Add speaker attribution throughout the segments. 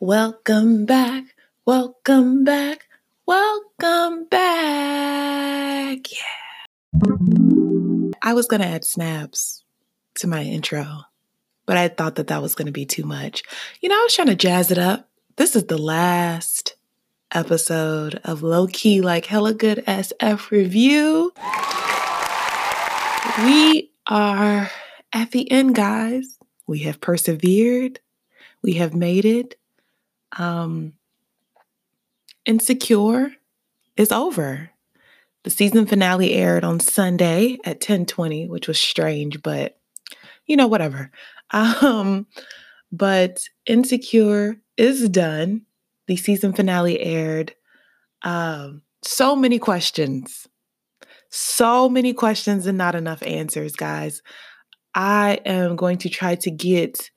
Speaker 1: Welcome back, welcome back, welcome back. Yeah. I was going to add snaps to my intro, but I thought that that was going to be too much. You know, I was trying to jazz it up. This is the last episode of Low Key Like Hella Good SF Review. We are at the end, guys. We have persevered, we have made it um, Insecure is over. The season finale aired on Sunday at 10:20, which was strange, but you know, whatever. Um, but Insecure is done. The season finale aired. Um, so many questions. So many questions and not enough answers, guys. I am going to try to get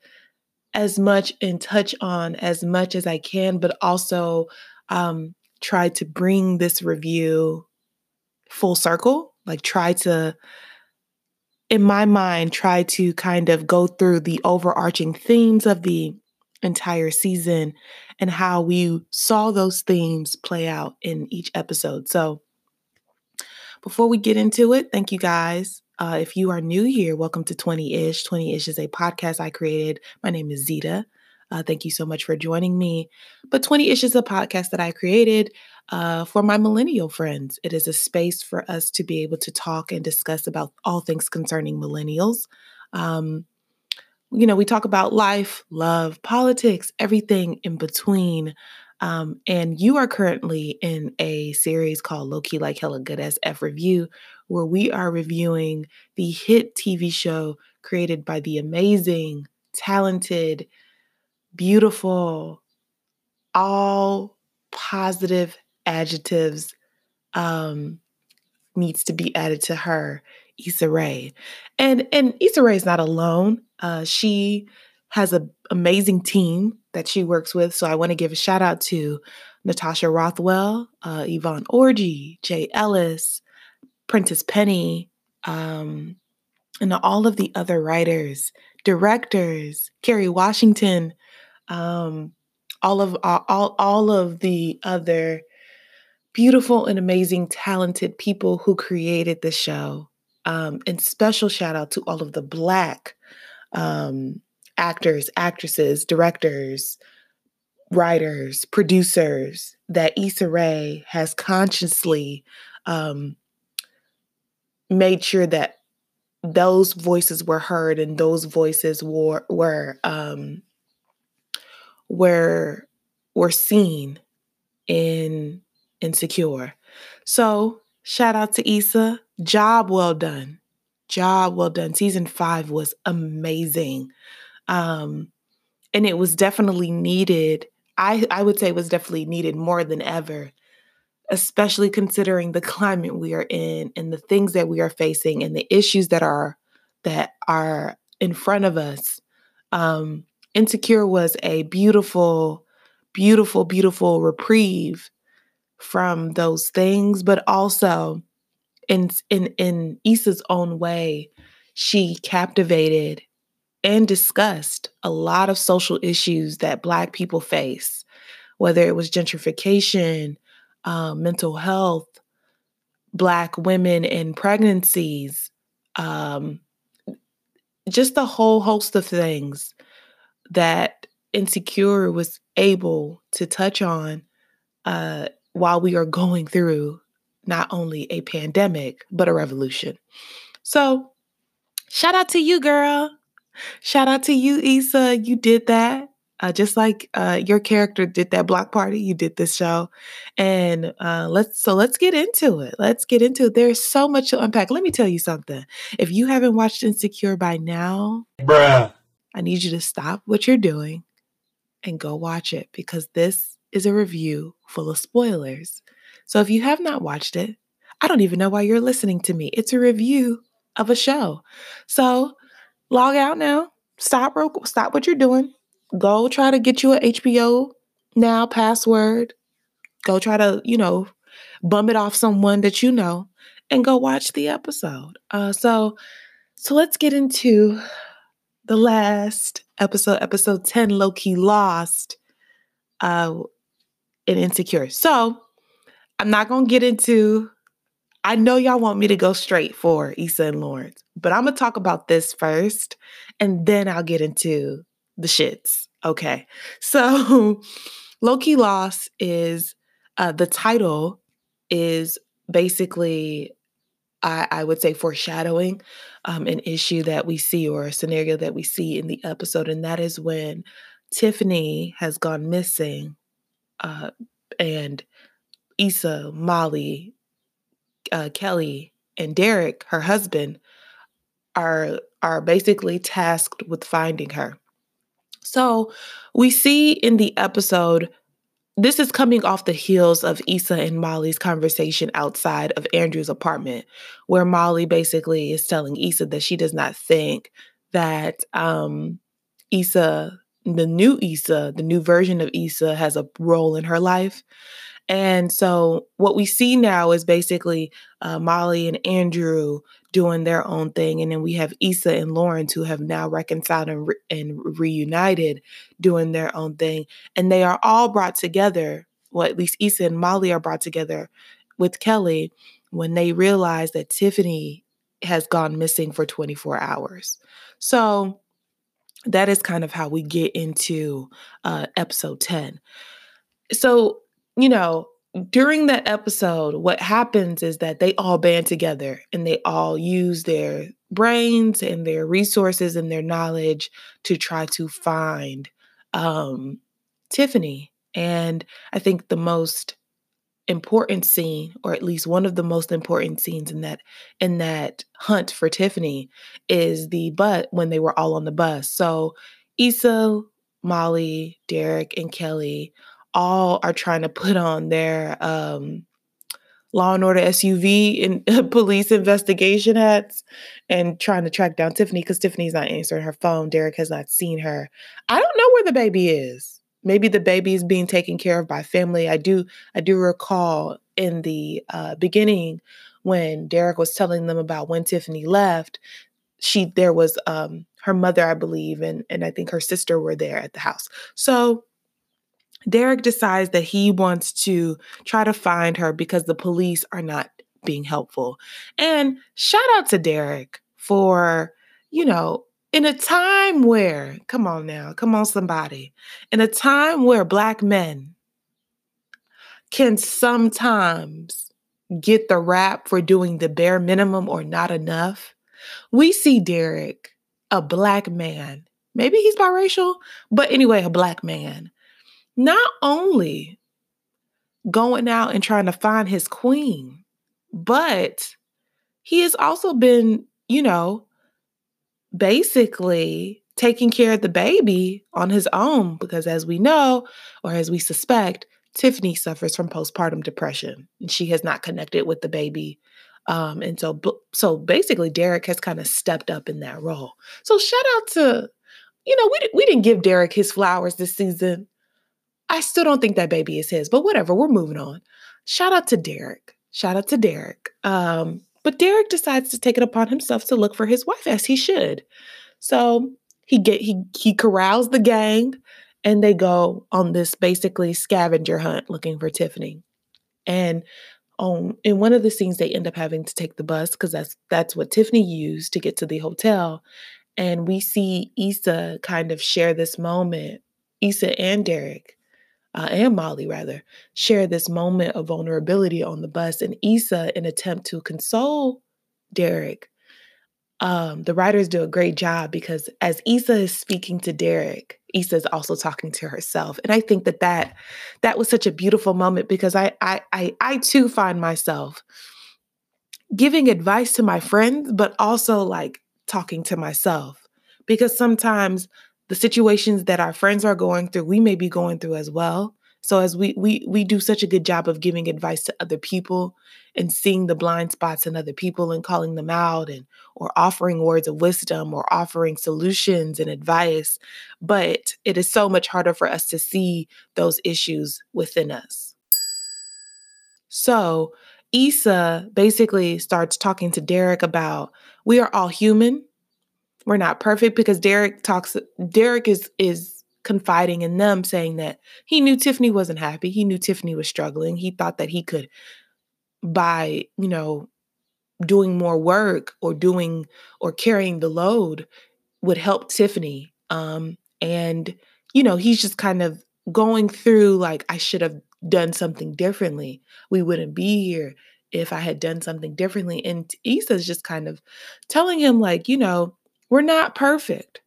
Speaker 1: as much and touch on as much as I can, but also um, try to bring this review full circle. Like, try to, in my mind, try to kind of go through the overarching themes of the entire season and how we saw those themes play out in each episode. So, before we get into it, thank you guys uh, if you are new here, welcome to 20 ish. 20 ish is a podcast I created. My name is Zita. Uh, thank you so much for joining me. But 20 ish is a podcast that I created uh, for my millennial friends. It is a space for us to be able to talk and discuss about all things concerning millennials. Um, you know, we talk about life, love, politics, everything in between. Um, and you are currently in a series called Low Key Like Hella Good as F Review, where we are reviewing the hit TV show created by the amazing, talented, beautiful, all positive adjectives um, needs to be added to her, Issa Rae. And and Issa Rae is not alone. Uh, she has an amazing team that she works with. So I want to give a shout out to Natasha Rothwell, uh, Yvonne Orji, Jay Ellis, Prentice Penny, um, and all of the other writers, directors, Kerry Washington, um, all of uh, all all of the other beautiful and amazing, talented people who created the show. Um, and special shout out to all of the Black um, actors, actresses, directors, writers, producers that Issa Rae has consciously um, made sure that those voices were heard and those voices were were um, were were seen in insecure. So shout out to Issa. Job well done. Job well done. Season five was amazing. Um, and it was definitely needed. I, I would say was definitely needed more than ever, especially considering the climate we are in and the things that we are facing and the issues that are that are in front of us. Um, Insecure was a beautiful, beautiful, beautiful reprieve from those things, but also in in in Issa's own way, she captivated and discussed a lot of social issues that Black people face, whether it was gentrification, um, mental health, Black women in pregnancies, um, just a whole host of things that Insecure was able to touch on uh, while we are going through not only a pandemic, but a revolution. So, shout out to you, girl. Shout out to you, Issa. You did that. Uh, just like uh, your character did that block party, you did this show, and uh, let's so let's get into it. Let's get into it. There's so much to unpack. Let me tell you something. If you haven't watched Insecure by now, bruh, I need you to stop what you're doing and go watch it because this is a review full of spoilers. So if you have not watched it, I don't even know why you're listening to me. It's a review of a show. So log out now. Stop stop what you're doing. Go try to get you an HBO now password. Go try to, you know, bum it off someone that you know and go watch the episode. Uh so so let's get into the last episode, episode 10, Low Key Lost. uh, and Insecure. So I'm not to get into, I know y'all want me to go straight for Issa and Lawrence, but I'm to talk about this first and then I'll get into the shits. Okay. So Low Key Loss is uh, the title is basically I, I, would say foreshadowing um, an issue that we see or a scenario that we see in the episode, and that is when Tiffany has gone missing, uh, and Issa, Molly, uh, Kelly, and Derek, her husband, are are basically tasked with finding her. So we see in the episode this is coming off the heels of Issa and Molly's conversation outside of Andrew's apartment, where Molly basically is telling Issa that she does not think that um, Issa, the new Issa, the new version of Issa, has a role in her life. And so what we see now is basically uh, Molly and Andrew doing their own thing. And then we have Issa and Lawrence who have now reconciled and, re- and reunited doing their own thing. And they are all brought together, well, at least Issa and Molly are brought together with Kelly when they realize that Tiffany has gone missing for 24 hours. So that is kind of how we get into uh, episode 10. So you know, during that episode, what happens is that they all band together and they all use their brains and their resources and their knowledge to try to find um, Tiffany. And I think the most important scene or at least one of the most important scenes in that in that hunt for Tiffany is the but when they were all on the bus. So Issa, Molly, Derek and Kelly all are trying to put on their um, law and order SUV and police investigation hats and trying to track down Tiffany because Tiffany's not answering her phone. Derek has not seen her. I don't know where the baby is. Maybe the baby is being taken care of by family. I do. I do recall in the uh, beginning when Derek was telling them about when Tiffany left. She there was um, her mother, I believe, and and I think her sister were there at the house. So Derek decides that he wants to try to find her because the police are not being helpful. And shout out to Derek for, you know, in a time where, come on now, come on, somebody, in a time where Black men can sometimes get the rap for doing the bare minimum or not enough, we see Derek, a Black man, maybe he's biracial, but anyway, a Black man not only going out and trying to find his queen, but he has also been, you know, basically taking care of the baby on his own because as we know or as we suspect tiffany suffers from postpartum depression and she has not connected with the baby um, and so so basically derek has kind of stepped up in that role. So shout out to you know we, we didn't give derek his flowers this season I still don't think that baby is his, but whatever, we're moving on. Shout out to Derek. Shout out to Derek. Um, but Derek decides to take it upon himself to look for his wife as he should. So he get he he corrals the gang and they go on this basically scavenger hunt looking for Tiffany. And um, in one of the scenes they end up having to take the bus because that's that's what Tiffany used to get to the hotel. And we see Issa kind of share this moment, Issa and Derek uh, and Molly rather, share this moment of vulnerability on the bus. And Issa, in attempt to console Derek, um, the writers do a great job because as Issa is speaking to Derek, Issa is also talking to herself, and I think that that that was such a beautiful moment because I I I, I too find myself giving advice to my friends, but also like talking to myself because sometimes the situations that our friends are going through, we may be going through as well. So as we we we do such a good job of giving advice to other people and seeing the blind spots in other people and calling them out and or offering words of wisdom or offering solutions and advice, but it is so much harder for us to see those issues within us. So, Issa basically starts talking to Derek about we are all human we're not perfect because Derek talks Derek is is confiding in them, saying that he knew Tiffany wasn't happy. He knew Tiffany was struggling. He thought that he could, by, you know, doing more work or doing or carrying the load, would help Tiffany. Um, and, you know, he's just kind of going through like, I should have done something differently. We wouldn't be here if I had done something differently. And Issa's just kind of telling him, like, you know, we're not perfect.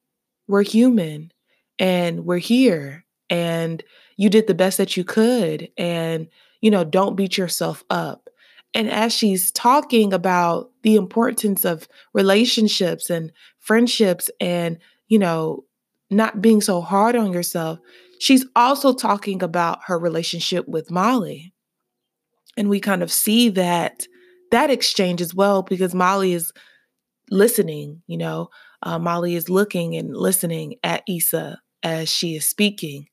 Speaker 1: We're human and we're here. And you did the best that you could. And, you know, don't beat yourself up. And as she's talking about the importance of relationships and friendships and, you know, not being so hard on yourself, she's also talking about her relationship with Molly. And we kind of see that that exchange as well because Molly is listening, you know, uh, Molly is looking and listening at Issa as she is speaking.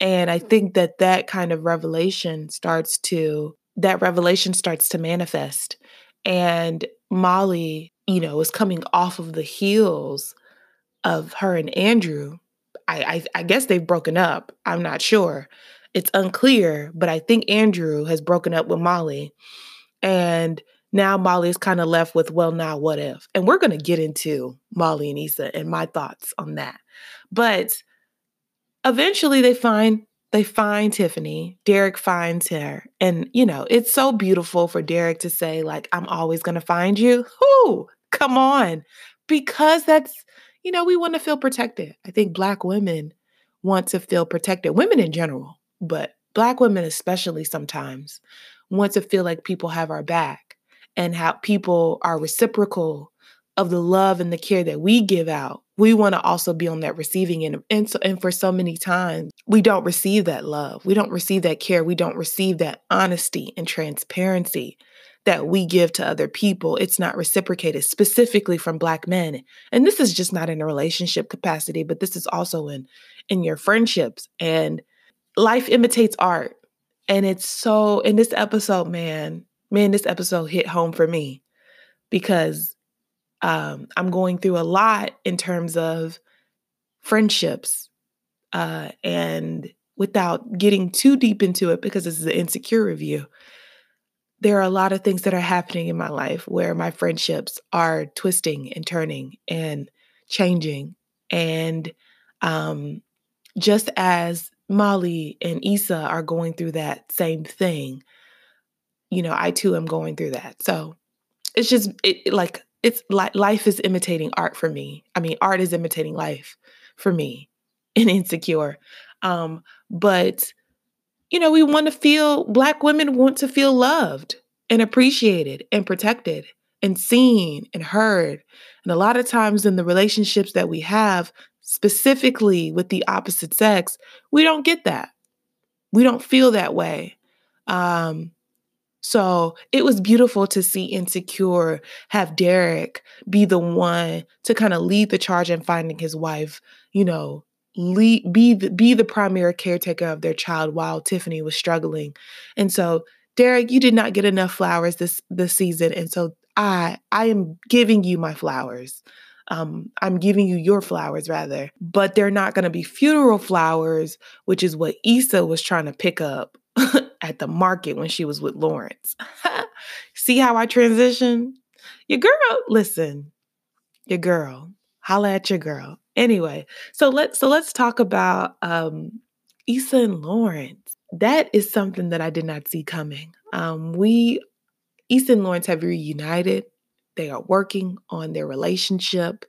Speaker 1: And I think that that kind of revelation starts to that revelation starts to manifest. And Molly, you know, is coming off of the heels of her and Andrew. I, I, I guess they've broken up. I'm not sure. It's unclear, but I think Andrew has broken up with Molly. And now Molly is kind of left with, well, now what if? And we're going to get into Molly and Issa and my thoughts on that. But eventually they find they find Tiffany. Derek finds her. And, you know, it's so beautiful for Derek to say, like, I'm always going to find you. Whoo, come on. Because that's, you know, we want to feel protected. I think Black women want to feel protected, women in general, but Black women especially sometimes want to feel like people have our back and how people are reciprocal of the love and the care that we give out we want to also be on that receiving end. And, so, and for so many times, we don't receive that love. We don't receive that care. We don't receive that honesty and transparency that we give to other people. It's not reciprocated specifically from Black men. And this is just not in a relationship capacity, but this is also in, in your friendships. And life imitates art. And it's so, in this episode, man, man, this episode hit home for me because um, I'm going through a lot in terms of friendships. Uh, and without getting too deep into it, because this is an insecure review, there are a lot of things that are happening in my life where my friendships are twisting and turning and changing. And um, just as Molly and Issa are going through that same thing, you know, I too am going through that. So it's just it, like it's like life is imitating art for me. I mean, art is imitating life for me in Insecure. Um, but, you know, we want to feel, Black women want to feel loved and appreciated and protected and seen and heard. And a lot of times in the relationships that we have, specifically with the opposite sex, we don't get that. We don't feel that way. Um, so it was beautiful to see Insecure have Derek be the one to kind of lead the charge in finding his wife, you know, lead, be the, be the primary caretaker of their child while Tiffany was struggling. And so Derek, you did not get enough flowers this this season, and so I I am giving you my flowers. Um, I'm giving you your flowers rather, but they're not going to be funeral flowers, which is what Issa was trying to pick up at the market when she was with Lawrence. See how I transition? Your girl, listen, your girl, holla at your girl. Anyway, so let's so let's talk about um Issa and Lawrence. That is something that I did not see coming. Um, we Issa and Lawrence have reunited. They are working on their relationship.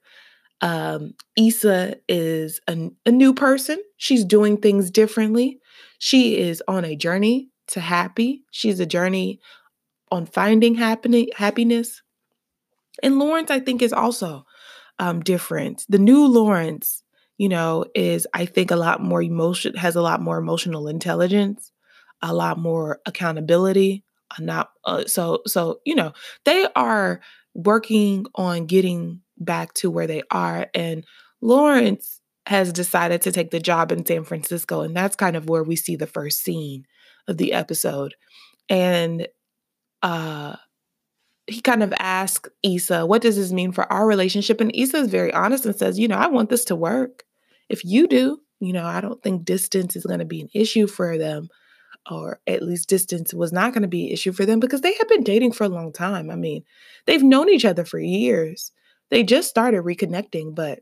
Speaker 1: Um, Issa is a, a new person. She's doing things differently. She is on a journey to happy. She's a journey on finding happiness. And Lawrence, I think, is also um, different. The new Lawrence, you know, is I think a lot more emotion, has a lot more emotional intelligence, a lot more accountability. Not uh, so so you know they are working on getting back to where they are, and Lawrence has decided to take the job in San Francisco, and that's kind of where we see the first scene of the episode. And uh he kind of asks Issa, what does this mean for our relationship? And Issa is very honest and says, you know, I want this to work. If you do, You know, I don't think distance is going to be an issue for them, or at least distance was not going to be an issue for them because they have been dating for a long time. I mean, they've known each other for years. They just started reconnecting, but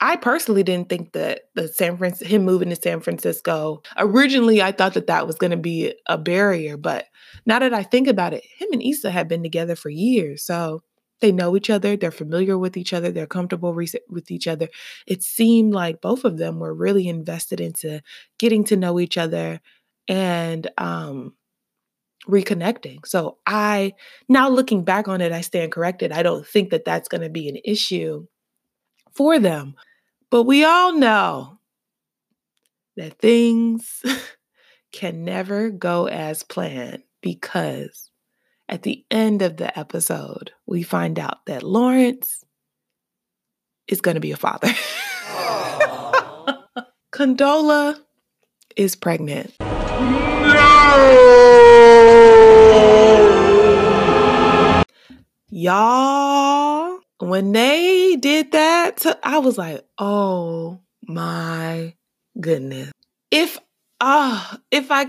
Speaker 1: I personally didn't think that the San Francisco, him moving to San Francisco, originally I thought that that was going to be a barrier. But now that I think about it, him and Issa have been together for years. So they know each other, they're familiar with each other, they're comfortable re- with each other. It seemed like both of them were really invested into getting to know each other and um, reconnecting. So I, now looking back on it, I stand corrected. I don't think that that's going to be an issue for them. But we all know that things can never go as planned because at the end of the episode, we find out that Lawrence is going to be a father. Condola is pregnant. No! Y'all, when they did that, I was like, oh my goodness. If ah, uh, if I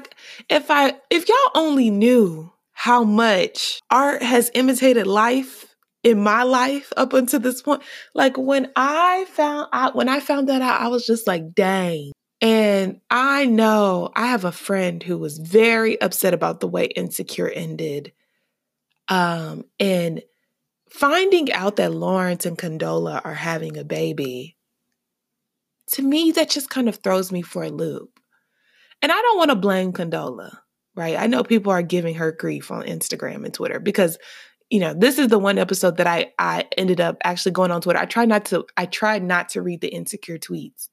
Speaker 1: if I if y'all only knew how much art has imitated life in my life up until this point. Like when I found out when I found that out, I was just like, dang. And I know I have a friend who was very upset about the way Insecure ended. Um, and finding out that Lawrence and Condola are having a baby, to me, that just kind of throws me for a loop. And I don't want to blame Condola, right? I know people are giving her grief on Instagram and Twitter because, you know, this is the one episode that I I ended up actually going on Twitter. I tried not to I tried not to read the insecure tweets,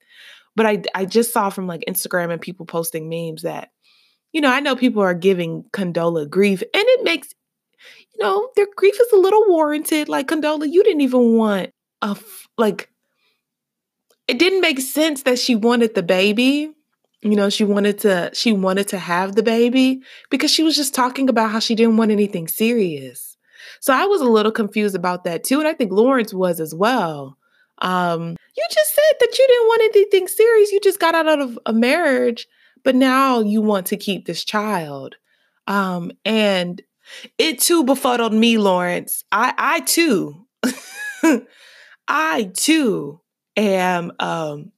Speaker 1: but I I just saw from like Instagram and people posting memes that, you know, I know people are giving Condola grief, and it makes you know, their grief is a little warranted. Like Condola, you didn't even want a like it didn't make sense that she wanted the baby. You know, she wanted to she wanted to have the baby because she was just talking about how she didn't want anything serious. So I was a little confused about that too, and I think Lawrence was as well. Um, you just said that you didn't want anything serious. You just got out of a marriage, but now you want to keep this child. Um, and it too befuddled me, Lawrence. I I too, I too am um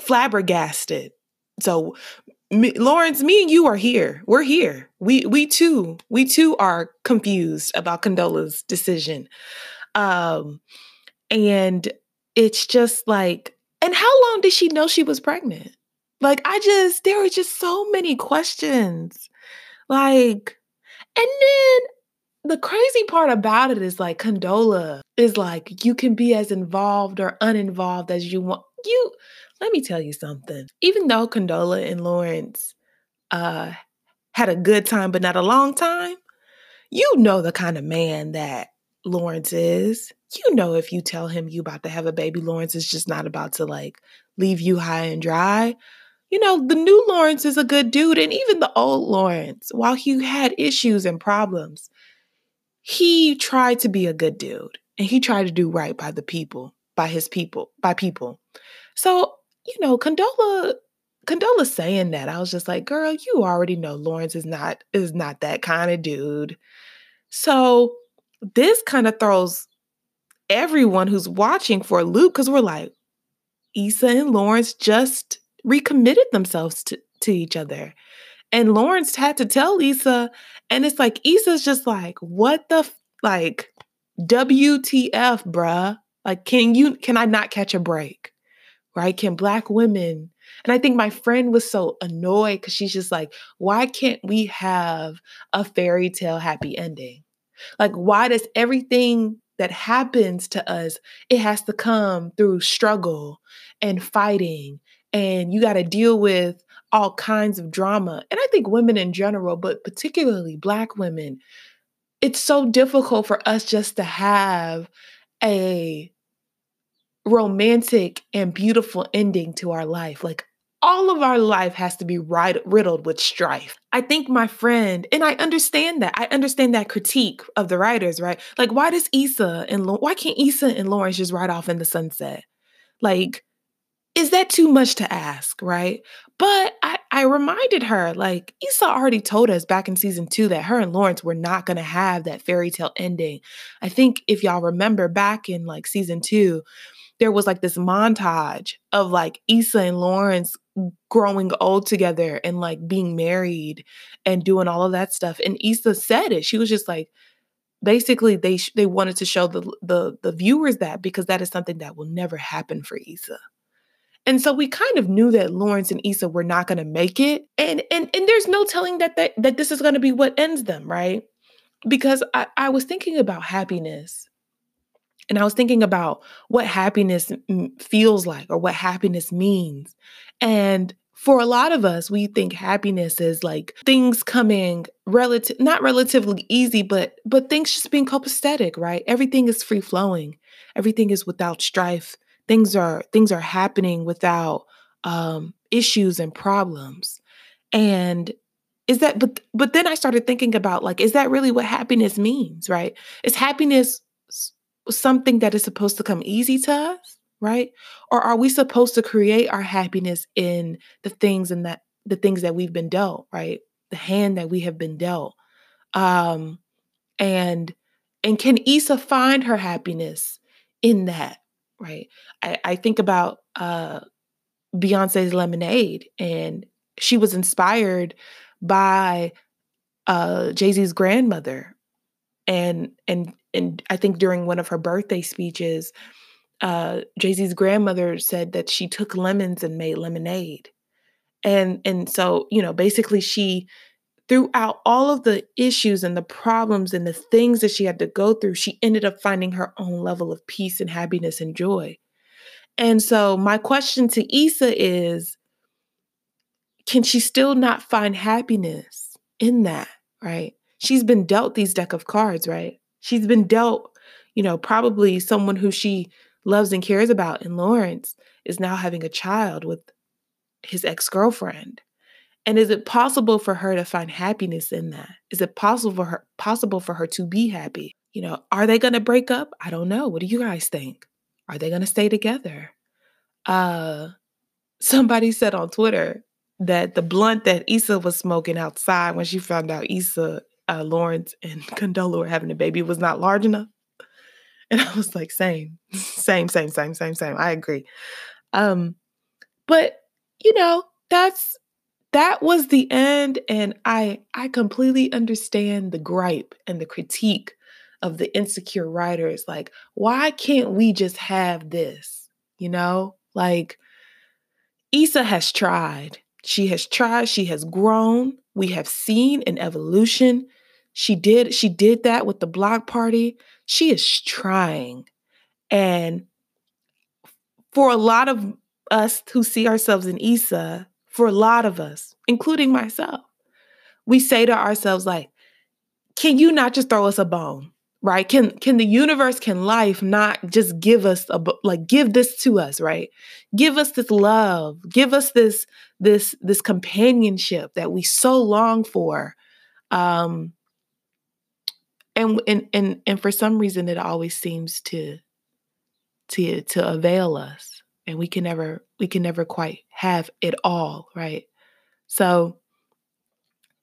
Speaker 1: flabbergasted. So me, Lawrence, me and you are here. We're here. We we too, we too are confused about Condola's decision. Um and it's just like and how long did she know she was pregnant? Like I just there were just so many questions. Like and then the crazy part about it is like Condola is like you can be as involved or uninvolved as you want. You let me tell you something. Even though Condola and Lawrence uh had a good time but not a long time, you know the kind of man that Lawrence is. You know if you tell him you about to have a baby, Lawrence is just not about to like leave you high and dry you know, the new Lawrence is a good dude. And even the old Lawrence, while he had issues and problems, he tried to be a good dude and he tried to do right by the people, by his people, by people. So, you know, Condola Condola saying that, I was just like, girl, you already know Lawrence is not is not that kind of dude. So this kind of throws everyone who's watching for a loop because we're like, Issa and Lawrence just recommitted themselves to, to each other. And Lawrence had to tell Issa, and it's like Issa's just like, what the f-? like WTF, bruh? Like, can you can I not catch a break? Right? Can black women and I think my friend was so annoyed because she's just like, why can't we have a fairy tale happy ending? Like, why does everything that happens to us, it has to come through struggle and fighting and you got to deal with all kinds of drama. And I think women in general, but particularly Black women, it's so difficult for us just to have a romantic and beautiful ending to our life. Like all of our life has to be riddled with strife. I think my friend, and I understand that. I understand that critique of the writers, right? Like, why does Issa and why can't Issa and Lawrence just ride off in the sunset? Like, is that too much to ask, right? But I, I reminded her, like, Issa already told us back in season two that her and Lawrence were not going to have that fairy tale ending. I think if y'all remember back in like season two, there was like this montage of like Issa and Lawrence growing old together and like being married and doing all of that stuff. And Issa said it. She was just like, basically they sh- they wanted to show the the the viewers that because that is something that will never happen for Issa. And so we kind of knew that Lawrence and Issa were not going to make it. And and and there's no telling that that, that this is going to be what ends them, right? Because I, I was thinking about happiness. And I was thinking about what happiness feels like or what happiness means. And for a lot of us, we think happiness is like things coming relative not relatively easy, but but things just being copacetic, right? Everything is free flowing. Everything is without strife. Things are things are happening without um issues and problems. And is that but but then I started thinking about like is that really what happiness means, right? Is happiness something that is supposed to come easy to us? right? Or are we supposed to create our happiness in the things and that the things that we've been dealt, right? The hand that we have been dealt. Um and and can Issa find her happiness in that, right? I, I think about uh Beyonce's Lemonade and she was inspired by uh Jay-Z's grandmother. And and and I think during one of her birthday speeches, uh, Jay Z's grandmother said that she took lemons and made lemonade, and and so you know basically she throughout all of the issues and the problems and the things that she had to go through, she ended up finding her own level of peace and happiness and joy. And so my question to Issa is can she still not find happiness in that, right? She's been dealt these deck of cards, right? She's been dealt, you know, probably someone who she loves and cares about in Lawrence is now having a child with his ex girlfriend. And is it possible for her to find happiness in that? Is it possible for her possible for her to be happy? You know, are they going to break up? I don't know. What do you guys think? Are they going to stay together? Uh somebody said on Twitter that the blunt that Issa was smoking outside when she found out Issa, uh, Lawrence, and Condola were having a baby was not large enough. And I was like, same, same, same, same, same, same. I agree. Um, but you know, that's that was the end. And I I completely understand the gripe and the critique of the insecure writers. Like, why can't we just have this? You know, like Issa has tried. She has tried, she has grown. We have seen an evolution. She did she did that with the block party. She is trying. And for a lot of us who see ourselves in Issa, for a lot of us, including myself, we say to ourselves like, can you not just throw us a bone? Right? Can can the universe, can life not just give us a like give this to us, right? Give us this love, give us this this this companionship that we so long for. Um and and and and for some reason it always seems to to to avail us and we can never we can never quite have it all right? So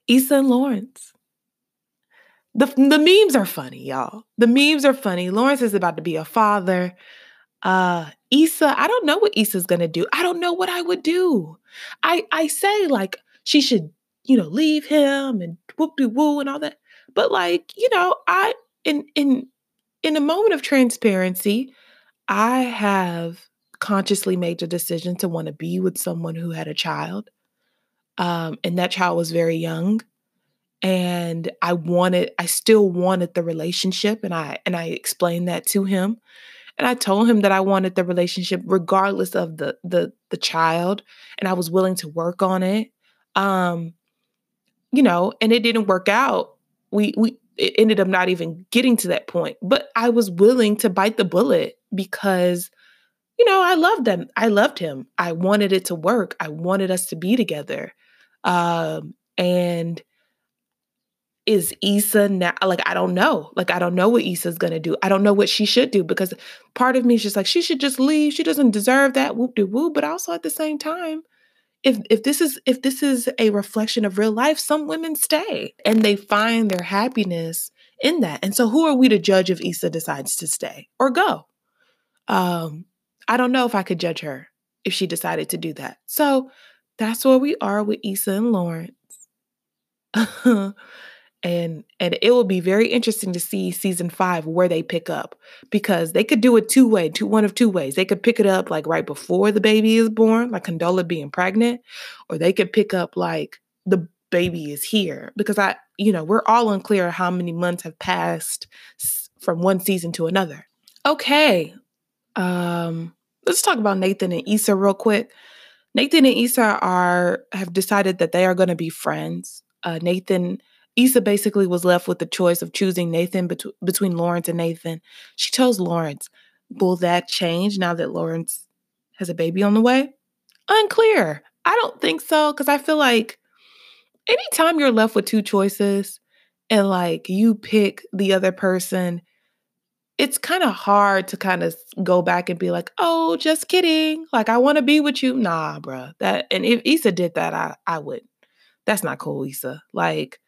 Speaker 1: Issa and Lawrence. The the memes are funny y'all. The memes are funny. Lawrence is about to be a father. Uh Issa I don't know what Issa's to do. I don't know what I would do. I I say like she should you know leave him and whoop de woo and all that. But like, you know, I in in in a moment of transparency, I have consciously made the decision to want to be with someone who had a child. Um, and that child was very young. And I wanted, I still wanted the relationship. And I and I explained that to him. And I told him that I wanted the relationship regardless of the the the child. And I was willing to work on it. Um, you know, and it didn't work out we we it ended up not even getting to that point. But I was willing to bite the bullet because you know, I loved them. I loved him. I wanted it to work. I wanted us to be together. Um, and is Issa now like I don't know. Like I don't know what Issa's gonna do. I don't know what she should do because part of me is just like she should just leave. She doesn't deserve that whoop de whoop. But also at the same time, if if this is if this is a reflection of real life, some women stay and they find their happiness in that. And so who are we to judge if Issa decides to stay or go? Um, I don't know if I could judge her if she decided to do that. So that's where we are with Issa and Lawrence. and and it will be very interesting to see season five where they pick up because they could do it two way, two one of two ways. They could pick it up like right before the baby is born, like Condola being pregnant, or they could pick up like the baby is here because I, you know, we're all unclear how many months have passed from one season to another. Okay, um, let's talk about Nathan and Issa real quick. Nathan and Issa are have decided that they are going to be friends. Uh, Nathan Issa basically was left with the choice of choosing Nathan bet- between Lawrence and Nathan. She chose Lawrence. Will that change now that Lawrence has a baby on the way? Unclear. I don't think so because I feel like anytime you're left with two choices and like you pick the other person, it's kind of hard to kind of go back and be like, "Oh, just kidding. Like I want to be with you." Nah, bruh. That and if Issa did that, I I would. That's not cool, Issa. Like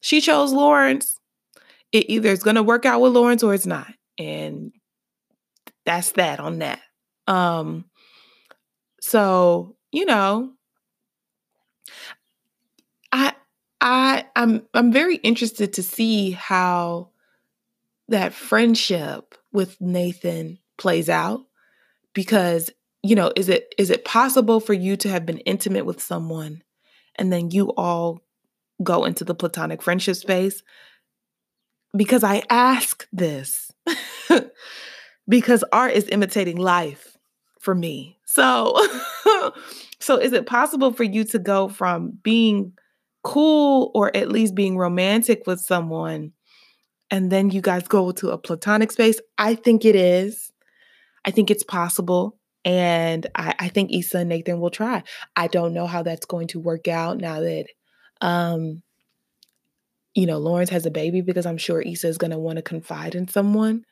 Speaker 1: she chose Lawrence. It either is going to work out with Lawrence or it's not. And that's that on that. Um so, you know, I I I'm I'm very interested to see how that friendship with Nathan plays out because you know is it is it possible for you to have been intimate with someone and then you all go into the platonic friendship space because I ask this because art is imitating life for me. So so is it possible for you to go from being cool or at least being romantic with someone and then you guys go to a platonic space? I think it is. I think it's possible. And I, I think Issa and Nathan will try. I don't know how that's going to work out now that um, you know, Lawrence has a baby because I'm sure Issa is going to want to confide in someone.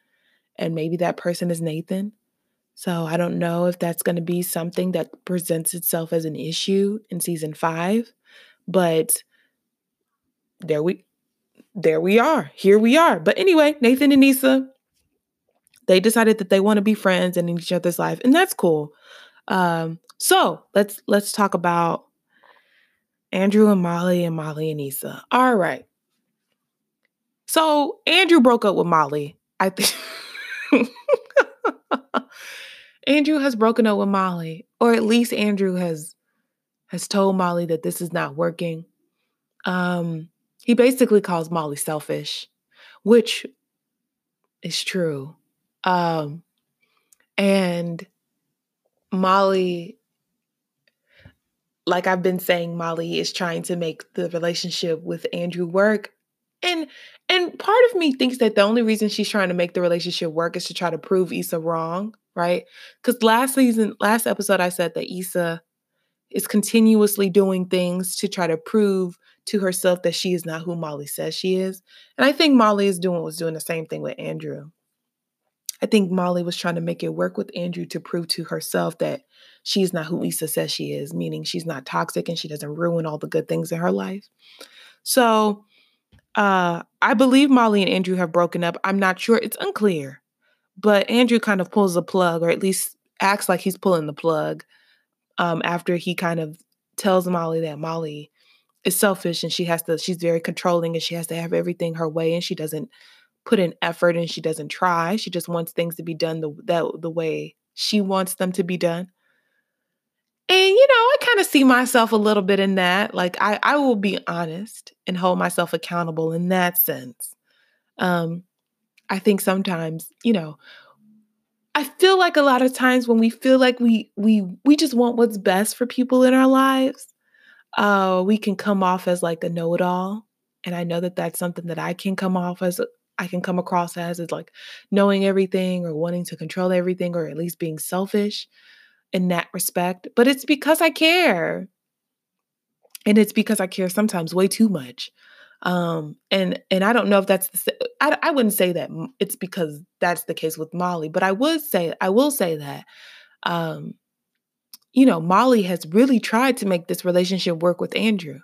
Speaker 1: And maybe that person is Nathan. So I don't know if that's going to be something that presents itself as an issue in season five. But there we there we are. Here we are. But anyway, Nathan and Issa, they decided that they want to be friends and in each other's life, and that's cool. Um, so let's let's talk about Andrew and Molly and Molly and Issa. All right. So Andrew broke up with Molly. I think Andrew has broken up with Molly, or at least Andrew has has told Molly that this is not working. Um, he basically calls Molly selfish, which is true. Um, and Molly, like I've been saying, Molly is trying to make the relationship with Andrew work. And and part of me thinks that the only reason she's trying to make the relationship work is to try to prove Issa wrong, right? Because last season, last episode, I said that Issa is continuously doing things to try to prove to herself that she is not who Molly says she is. And I think Molly is doing was doing the same thing with Andrew. I think Molly was trying to make it work with Andrew to prove to herself that she's not who Issa says she is, meaning she's not toxic and she doesn't ruin all the good things in her life. So uh I believe Molly and Andrew have broken up. I'm not sure. It's unclear. But Andrew kind of pulls the plug, or at least acts like he's pulling the plug um, after he kind of tells Molly that Molly is selfish and she has to she's very controlling and she has to have everything her way and she doesn't put in effort and she doesn't try. She just wants things to be done the that the way she wants them to be done. And you know i kind of see myself a little bit in that. Like i i will be honest and hold myself accountable in that sense. Um i think sometimes you know i feel like a lot of times when we feel like we we we just want what's best for people in our lives uh, we can come off as like a know-it-all and i know that that's something that i can come off as i can come across as is like knowing everything or wanting to control everything or at least being selfish in that respect but it's because i care. And it's because i care sometimes way too much Um, and and I don't know if that's the I, I wouldn't say that it's because that's the case with Molly, but I would say I will say that um, you know, Molly has really tried to make this relationship work with Andrew.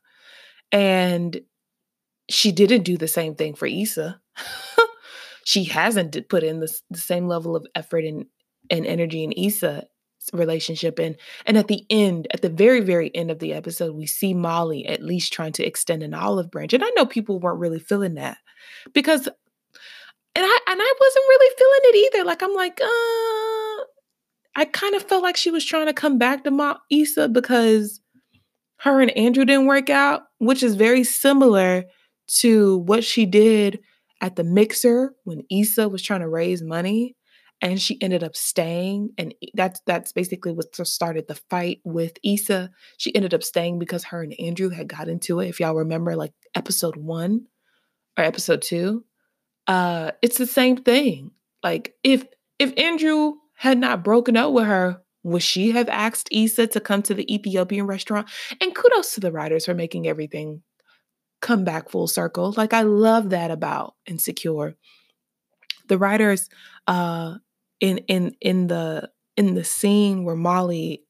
Speaker 1: And she didn't do the same thing for Issa. she hasn't put in the, same level of effort and, and energy in Issa relationship and and at the end at the very very end of the episode we see molly at least trying to extend an olive branch and i know people weren't really feeling that because and i and i wasn't really feeling it either like i'm like uh i kind of felt like she was trying to come back to Ma- Issa because her and andrew didn't work out which is very similar to what she did at the mixer when Issa was trying to raise money and she ended up staying and that's that's basically what started the fight with Issa. She ended up staying because her and Andrew had got into it. If y'all remember like episode 1 or episode 2, uh it's the same thing. Like if if Andrew had not broken up with her, would she have asked Issa to come to the Ethiopian restaurant? And kudos to the writers for making everything come back full circle. Like I love that about Insecure. The writers uh in in in the in the scene where Molly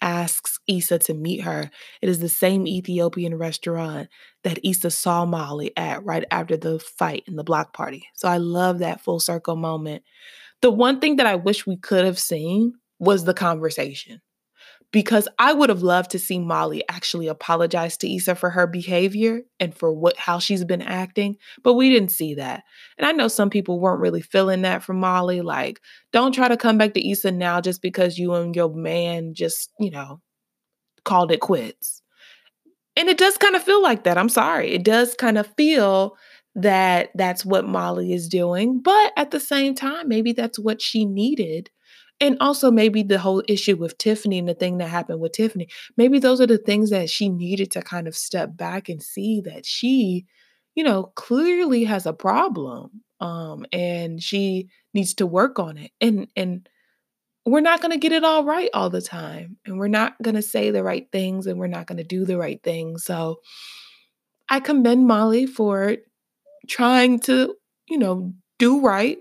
Speaker 1: asks Issa to meet her, it is the same Ethiopian restaurant that Issa saw Molly at right after the fight in the block party. So I love that full circle moment. The one thing that I wish we could have seen was the conversation because I would have loved to see Molly actually apologize to Issa for her behavior and for what how she's been acting, but we didn't see that. And I know some people weren't really feeling that from Molly like don't try to come back to Issa now just because you and your man just, you know, called it quits. And it does kind of feel like that. I'm sorry. It does kind of feel that that's what Molly is doing, but at the same time maybe that's what she needed and also maybe the whole issue with Tiffany and the thing that happened with Tiffany, maybe those are the things that she needed to kind of step back and see that she, you know, clearly has a problem. Um, and she needs to work on it. And and we're not going to get it all right all the time. And we're not going to say the right things and we're not going to do the right things. So I commend Molly for trying to, you know, do right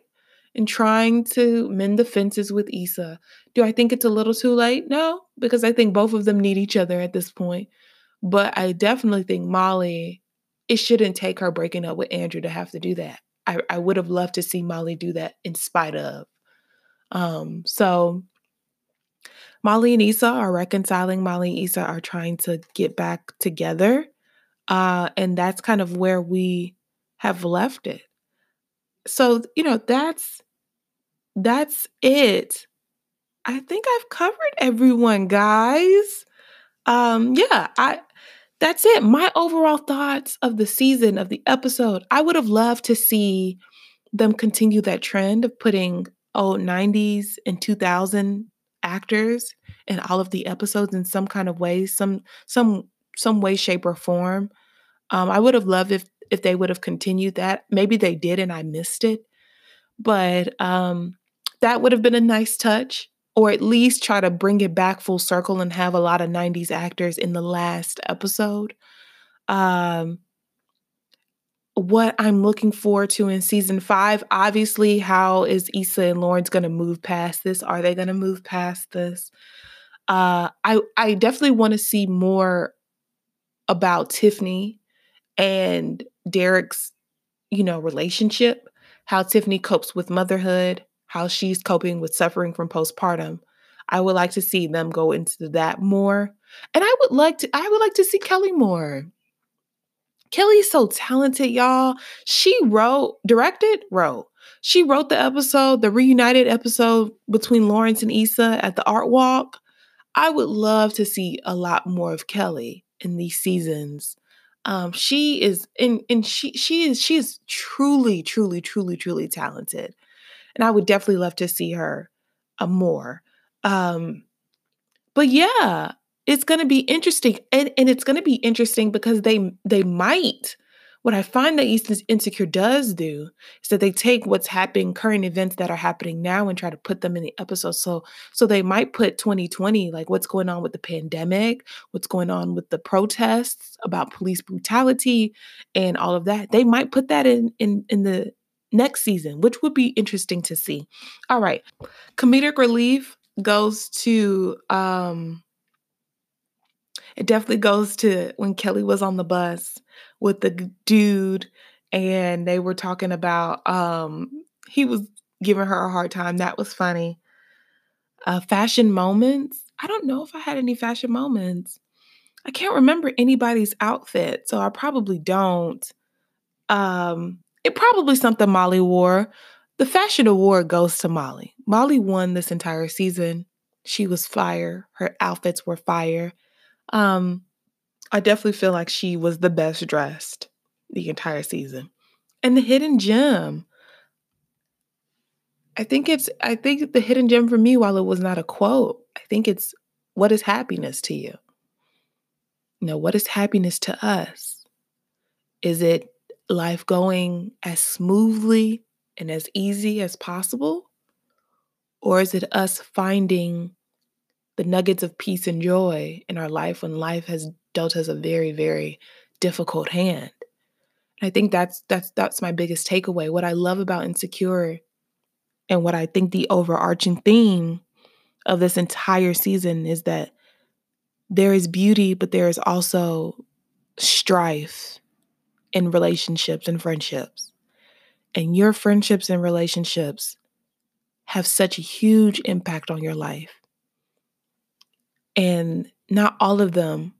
Speaker 1: and trying to mend the fences with Issa. Do I think it's a little too late? No, because I think both of them need each other at this point. But I definitely think Molly, it shouldn't take her breaking up with Andrew to have to do that. I, I would have loved to see Molly do that in spite of. Um, so Molly and Issa are reconciling. Molly and Issa are trying to get back together. Uh, and that's kind of where we have left it. So you know that's that's it. I think i've covered everyone guys. Um yeah i that's it. My overall thoughts of the season of the episode i would have loved to see them continue that trend of putting old 90s and 2000 actors in all of the episodes in some kind of way some some some way shape or form. Um, i would have loved if if they would have continued that. Maybe they did and I missed it. But um, that would have been a nice touch, or at least try to bring it back full circle and have a lot of 90s actors in the last episode. Um, what I'm looking forward to in season five, obviously, how is Issa and Lawrence going to move past this? Are they going to move past this? Uh, I I definitely want to see more about Tiffany and Derek's, you know, relationship, how Tiffany copes with motherhood, how she's coping with suffering from postpartum. I would like to see them go into that more. And I would like to I would like to see Kelly more. Kelly's so talented, y'all. She wrote, directed, wrote. She wrote the episode, the reunited episode between Lawrence and Issa at the art walk. I would love to see a lot more of Kelly in these seasons um she is and and she she is she is truly truly truly truly talented and i would definitely love to see her uh, more. Um but yeah it's going to be interesting and and it's going to be interesting because they they might what I find that East Insecure does do is that they take what's happening, current events that are happening now, and try to put them in the episode. So, so they might put 2020, like what's going on with the pandemic, what's going on with the protests about police brutality, and all of that. They might put that in in in the next season, which would be interesting to see. All right, comedic relief goes to um it definitely goes to when Kelly was on the bus with the dude and they were talking about um he was giving her a hard time. That was funny. Uh fashion moments. I don't know if I had any fashion moments. I can't remember anybody's outfit, so I probably don't. Um it probably something Molly wore. The fashion award goes to Molly. Molly won this entire season. She was fire. Her outfits were fire. Um, I definitely feel like she was the best dressed the entire season. And the hidden gem. I think it's I think the hidden gem for me, while it was not a quote, I think it's what is happiness to you? You know, what is happiness to us? Is it life going as smoothly and as easy as possible? Or is it us finding the nuggets of peace and joy in our life when life has dealt us a very, very difficult hand. I think that's that's that's my biggest takeaway. What I love about insecure and what I think the overarching theme of this entire season is that there is beauty, but there is also strife in relationships and friendships. And your friendships and relationships have such a huge impact on your life. And not all of them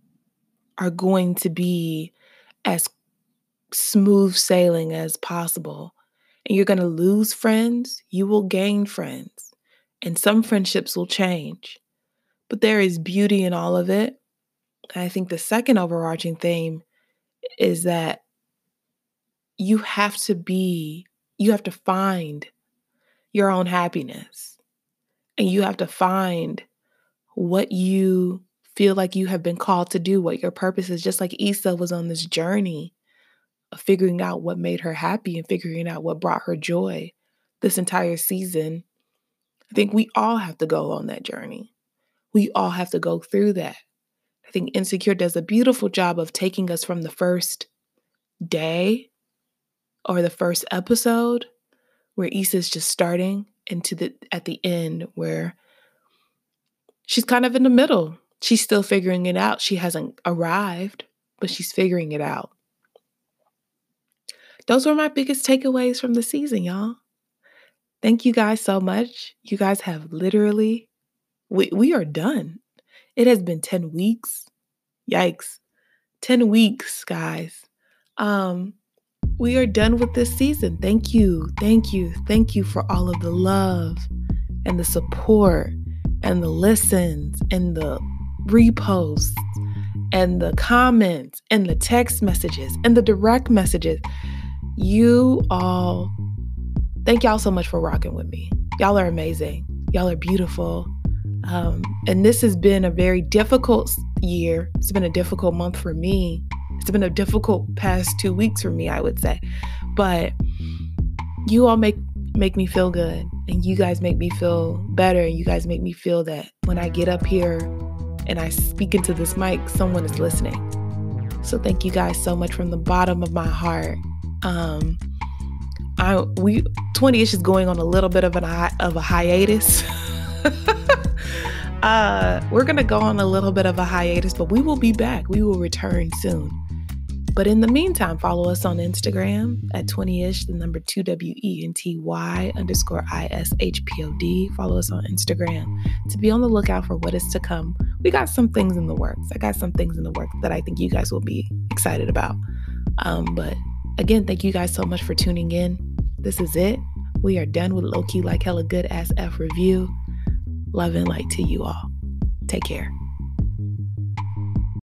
Speaker 1: are going to be as smooth sailing as possible. And you're going to lose friends, you will gain friends, and some friendships will change. But there is beauty in all of it. And I think the second overarching theme is that you have to be, you have to find your own happiness. And you have to find what you feel like you have been called to do, what your purpose is, just like Issa was on this journey of figuring out what made her happy and figuring out what brought her joy this entire season. I think we all have to go on that journey. We all have to go through that. I think Insecure does a beautiful job of taking us from the first day or the first episode where Issa's just starting into the at the end where she's kind of in the middle. She's still figuring it out. She hasn't arrived, but she's figuring it out. Those were my biggest takeaways from the season, y'all. Thank you guys so much. You guys have literally, we, we are done. It has been 10 weeks. Yikes. 10 weeks, guys. Um, we are done with this season. Thank you. Thank you. Thank you for all of the love and the support and the listens and the reposts and the comments and the text messages and the direct messages. You all, thank y'all so much for rocking with me. Y'all are amazing. Y'all are beautiful. Um, and this has been a very difficult year. It's been a difficult month for me. It's been a difficult past two weeks for me, I would say. But you all make make me feel good and you guys make me feel better and you guys make me feel that when I get up here and I speak into this mic, someone is listening. So thank you guys so much from the bottom of my heart. Um I we 20ish is going on a little bit of an of a hiatus. uh we're going to go on a little bit of a hiatus, but we will be back. We will return soon. But in the meantime, follow us on Instagram at 20ish, the number 2 W E N T Y underscore I S H P O D. Follow us on Instagram to be on the lookout for what is to come. We got some things in the works. I got some things in the works that I think you guys will be excited about. Um, but again, thank you guys so much for tuning in. This is it. We are done with low key like hella good ass F review. Love and light to you all. Take care.